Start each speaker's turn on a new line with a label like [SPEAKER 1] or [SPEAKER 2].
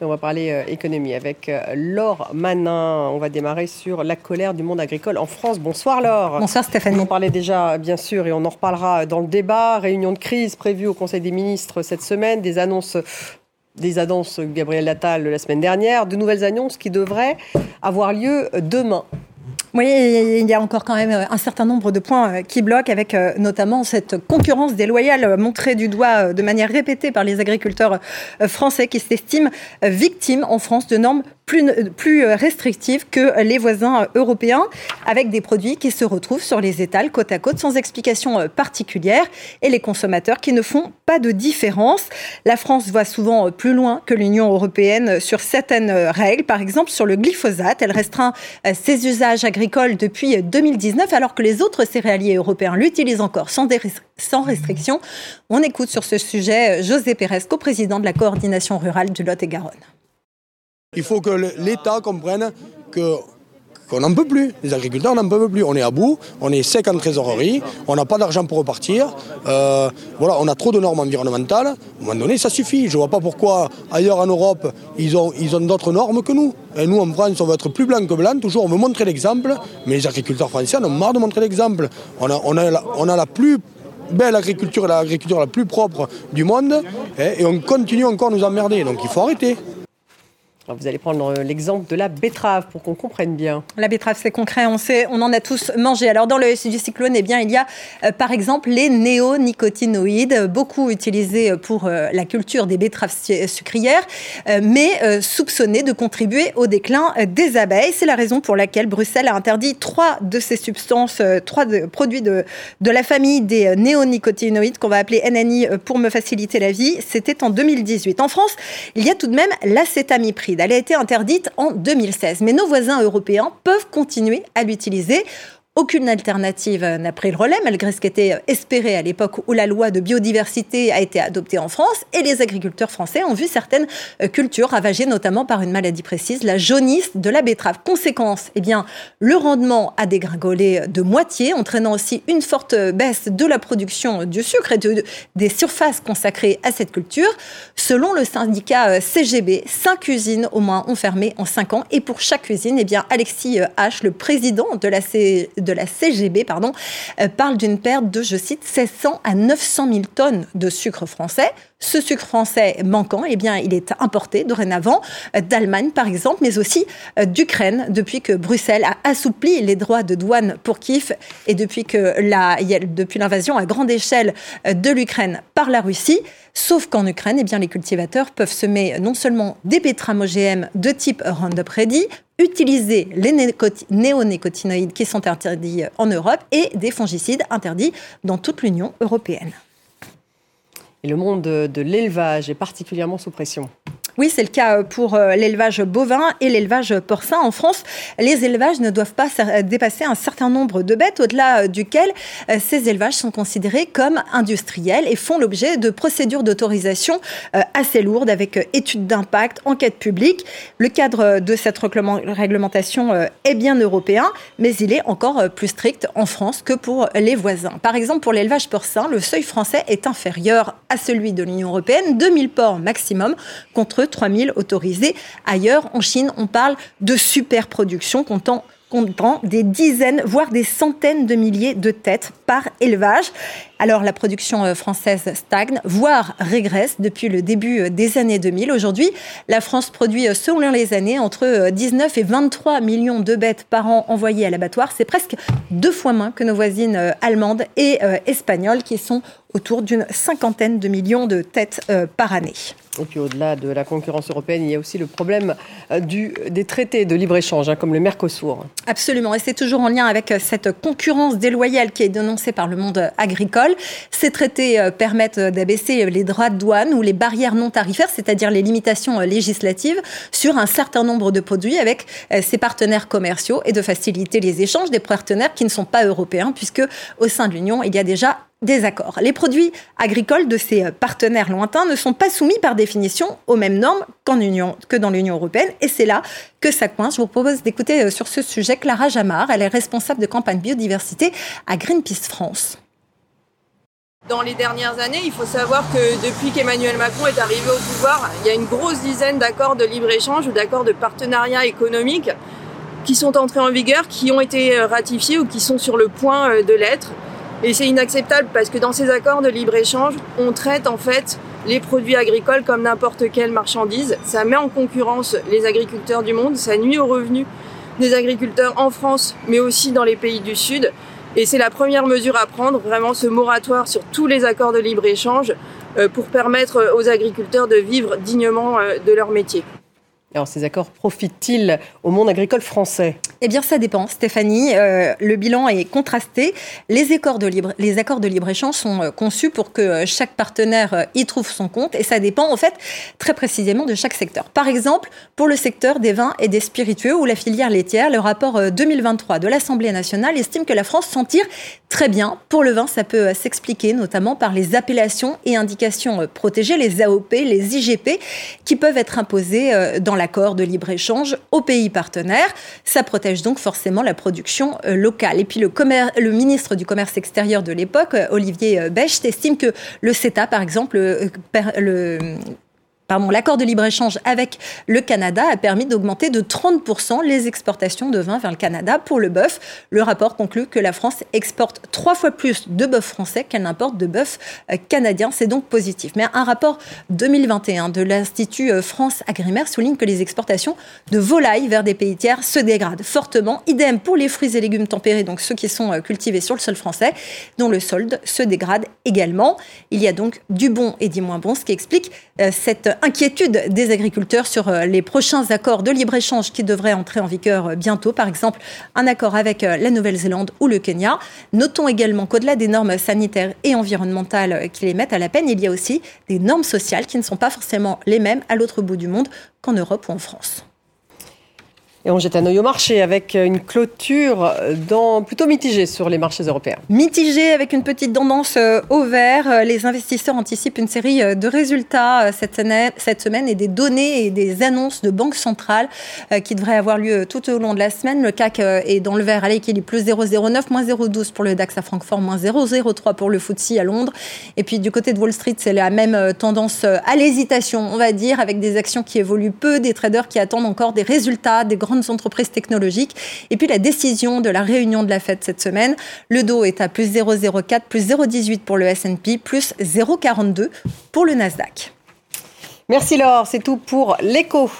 [SPEAKER 1] mais on va parler économie avec Laure Manin. On va démarrer sur la colère du monde agricole en France. Bonsoir Laure.
[SPEAKER 2] Bonsoir Stéphanie.
[SPEAKER 1] On en parlait déjà, bien sûr, et on en reparlera dans le débat. Réunion de crise prévue au Conseil des ministres cette semaine, des annonces des annonces Gabriel Attal la semaine dernière, de nouvelles annonces qui devraient avoir lieu demain.
[SPEAKER 2] Il y a encore quand même un certain nombre de points euh, qui bloquent, avec euh, notamment cette concurrence déloyale montrée du doigt euh, de manière répétée par les agriculteurs français qui s'estiment victimes en France de normes plus, plus restrictives que les voisins européens, avec des produits qui se retrouvent sur les étals côte à côte sans explication particulière et les consommateurs qui ne font pas de différence. La France va souvent plus loin que l'Union européenne sur certaines règles, par exemple sur le glyphosate. Elle restreint ses usages agricoles agricole depuis 2019, alors que les autres céréaliers européens l'utilisent encore sans, sans restriction. On écoute sur ce sujet José Pérez, co-président de la coordination rurale du Lot-et-Garonne.
[SPEAKER 3] Il faut que l'État comprenne qu'on n'en peut plus. Les agriculteurs n'en peuvent plus. On est à bout, on est sec en trésorerie, on n'a pas d'argent pour repartir. Euh, voilà, on a trop de normes environnementales. À un moment donné, ça suffit. Je ne vois pas pourquoi ailleurs en Europe, ils ont, d'autres normes que nous. Et nous, en France, on veut être plus blanc que blanc. Toujours, on veut montrer l'exemple. Mais les agriculteurs français en ont marre de montrer l'exemple. On a, on, a la, on a la plus belle agriculture et l'agriculture la plus propre du monde. Et, et on continue encore à nous emmerder. Donc il faut arrêter
[SPEAKER 1] vous allez prendre euh, l'exemple de la betterave pour qu'on comprenne bien.
[SPEAKER 2] La betterave, c'est concret, on sait, on en a tous mangé. Alors dans le du cyclone, eh bien, il y a euh, par exemple les néonicotinoïdes, beaucoup utilisés pour euh, la culture des betteraves sucrières, mais soupçonnés de contribuer au déclin des abeilles. C'est la raison pour laquelle Bruxelles a interdit trois de ces substances, trois produits de, de la famille des néonicotinoïdes qu'on va appeler NNI pour me faciliter la vie. C'était en 2018. En France, il y a tout de même l'acétamipride elle a été interdite en 2016, mais nos voisins européens peuvent continuer à l'utiliser aucune alternative n'a pris le relais, malgré ce qui était espéré à l'époque où la loi de biodiversité a été adoptée en France. Et les agriculteurs français ont vu certaines euh, cultures ravagées, notamment par une maladie précise, la jaunisse de la betterave. Conséquence, eh bien, le rendement a dégringolé de moitié, entraînant aussi une forte baisse de la production du sucre et des surfaces consacrées à cette culture. Selon le syndicat euh, CGB, cinq usines au moins ont fermé en cinq ans. Et pour chaque usine, eh bien, Alexis euh, H, le président de la, C de la CGB pardon, euh, parle d'une perte de, je cite, 1600 à 900 000 tonnes de sucre français. Ce sucre français manquant, eh bien, il est importé dorénavant euh, d'Allemagne, par exemple, mais aussi euh, d'Ukraine, depuis que Bruxelles a assoupli les droits de douane pour Kiev et depuis depuis l'invasion à grande échelle de l'Ukraine par la Russie. Sauf qu'en Ukraine, eh bien, les cultivateurs peuvent semer non seulement des betteraves OGM de type Roundup Ready, utiliser les néonicotinoïdes qui sont interdits en Europe et des fongicides interdits dans toute l'Union européenne.
[SPEAKER 1] Le monde de l'élevage est particulièrement sous pression.
[SPEAKER 2] Oui, c'est le cas euh, pour euh, l'élevage bovin et l'élevage porcin. En France, les élevages ne doivent pas dépasser un certain nombre de bêtes, au-delà euh, duquel ces élevages sont considérés comme industriels et font l'objet de procédures d'autorisation assez lourdes avec études d'impact, enquête publique. Le cadre de cette réglementation est bien européen, mais il est encore plus strict en France que pour les voisins. Par exemple, pour l'élevage porcin, le seuil français est inférieur à celui de l'Union européenne, 2000 porcs maximum contre 3000 autorisés. Ailleurs, en Chine, on parle de superproduction comptant comptant des dizaines, voire des centaines de milliers de têtes par élevage. Alors la production euh, française stagne, voire régresse depuis le début euh, des années 2000. Aujourd'hui, la France produit, euh, selon les années, entre 19 et 23 millions de bêtes par an envoyées à l'abattoir. C'est presque deux fois moins que nos voisines allemandes et espagnoles, qui sont autour d'une cinquantaine de millions de têtes par année.
[SPEAKER 1] Et puis au-delà de la concurrence européenne, il y a aussi le problème du, des traités de libre-échange, hein, comme le Mercosur.
[SPEAKER 2] Absolument, et c'est toujours en lien avec cette concurrence déloyale qui est dénoncée par le monde agricole. Ces traités euh, permettent d'abaisser les droits de douane ou les barrières non tarifaires, c'est-à-dire les limitations euh, législatives sur un certain nombre de produits avec ses euh, partenaires commerciaux et de faciliter les échanges des partenaires qui ne sont pas européens, puisque au sein de l'Union, il y a déjà des accords. Les produits agricoles de ces partenaires lointains ne sont pas soumis par définition aux mêmes normes Union, que dans l'Union européenne, et c'est là que ça coince. Je vous propose d'écouter sur ce sujet Clara Jamard. Elle est responsable de campagne biodiversité à Greenpeace France.
[SPEAKER 4] Dans les dernières années, il faut savoir que depuis qu'Emmanuel Macron est arrivé au pouvoir, il y a une grosse dizaine d'accords de libre-échange ou d'accords de partenariat économique qui sont entrés en vigueur, qui ont été ratifiés ou qui sont sur le point de l'être. Et c'est inacceptable parce que dans ces accords de libre-échange, on traite en fait les produits agricoles comme n'importe quelle marchandise. Ça met en concurrence les agriculteurs du monde, ça nuit aux revenus des agriculteurs en France, mais aussi dans les pays du Sud. Et c'est la première mesure à prendre, vraiment ce moratoire sur tous les accords de libre-échange euh, pour permettre aux agriculteurs de vivre dignement euh, de leur métier.
[SPEAKER 1] Alors ces accords profitent-ils au monde agricole français?
[SPEAKER 2] Eh bien ça dépend Stéphanie. Euh, le bilan est contrasté. Les accords de libre, libre-échange sont euh, conçus pour que euh, chaque partenaire y trouve son compte et ça dépend en fait très précisément de chaque secteur. Par exemple, pour le secteur des vins et des spiritueux ou la filière laitière, le rapport 2023 de l'Assemblée nationale estime que la France s'en tire très bien. Pour le vin, ça peut s'expliquer notamment par les appellations et indications protégées, les AOP, les IGP, qui peuvent être imposées dans l'accord de libre-échange aux pays partenaires. Ça protège donc forcément la production euh, locale. Et puis le, ministre du Commerce extérieur de l'époque, euh, Olivier euh, Becht, estime que le CETA, par exemple, le l'accord de libre-échange avec le Canada a permis d'augmenter de 30% les exportations de vin vers le Canada pour le bœuf. Le rapport conclut que la France exporte trois fois plus de bœuf français qu'elle n'importe de bœuf euh, canadien. C'est donc positif. Mais un rapport 2021 de l'Institut euh, France Agrimaire souligne que les exportations de volailles vers des pays tiers se dégradent fortement. Idem pour les fruits et légumes tempérés, donc ceux qui sont euh, cultivés sur le sol français, dont le solde se dégrade également. Il y a donc du bon et du moins bon, ce qui explique cette inquiétude des agriculteurs sur euh, les prochains accords de libre-échange qui devraient entrer en vigueur euh, bientôt. Par exemple, un accord avec euh, la Nouvelle-Zélande ou le Kenya. Notons également qu'au-delà des normes sanitaires et environnementales qui les mettent à la peine, il y a aussi des normes sociales qui ne sont pas forcément les mêmes à l'autre bout du monde qu'en Europe ou en France.
[SPEAKER 1] Et on jette un œil au marché avec une clôture dans, plutôt mitigée sur les marchés européens.
[SPEAKER 2] Mitigée avec une petite tendance euh, au vert. Euh, les investisseurs anticipent une série euh, de résultats cette semaine, et des données et des annonces de banques centrales qui devraient avoir lieu tout au long de la semaine. Le CAC est dans le vert à l'équilibre, plus 0,09, moins 0,12 pour le DAX à Francfort, moins 0,03 pour le FTSE à Londres. Et puis du côté de Wall Street, c'est la même tendance à l'hésitation, on va dire, avec des actions qui évoluent peu, des traders qui attendent encore des résultats, des grandes entreprises technologiques. Et puis la décision de la réunion de la Fed cette semaine, le Dow est à plus 0,04, plus 0,18 pour le S&P, plus 0,42 pour le Nasdaq.
[SPEAKER 1] Merci Laure, c'est tout pour l'écho.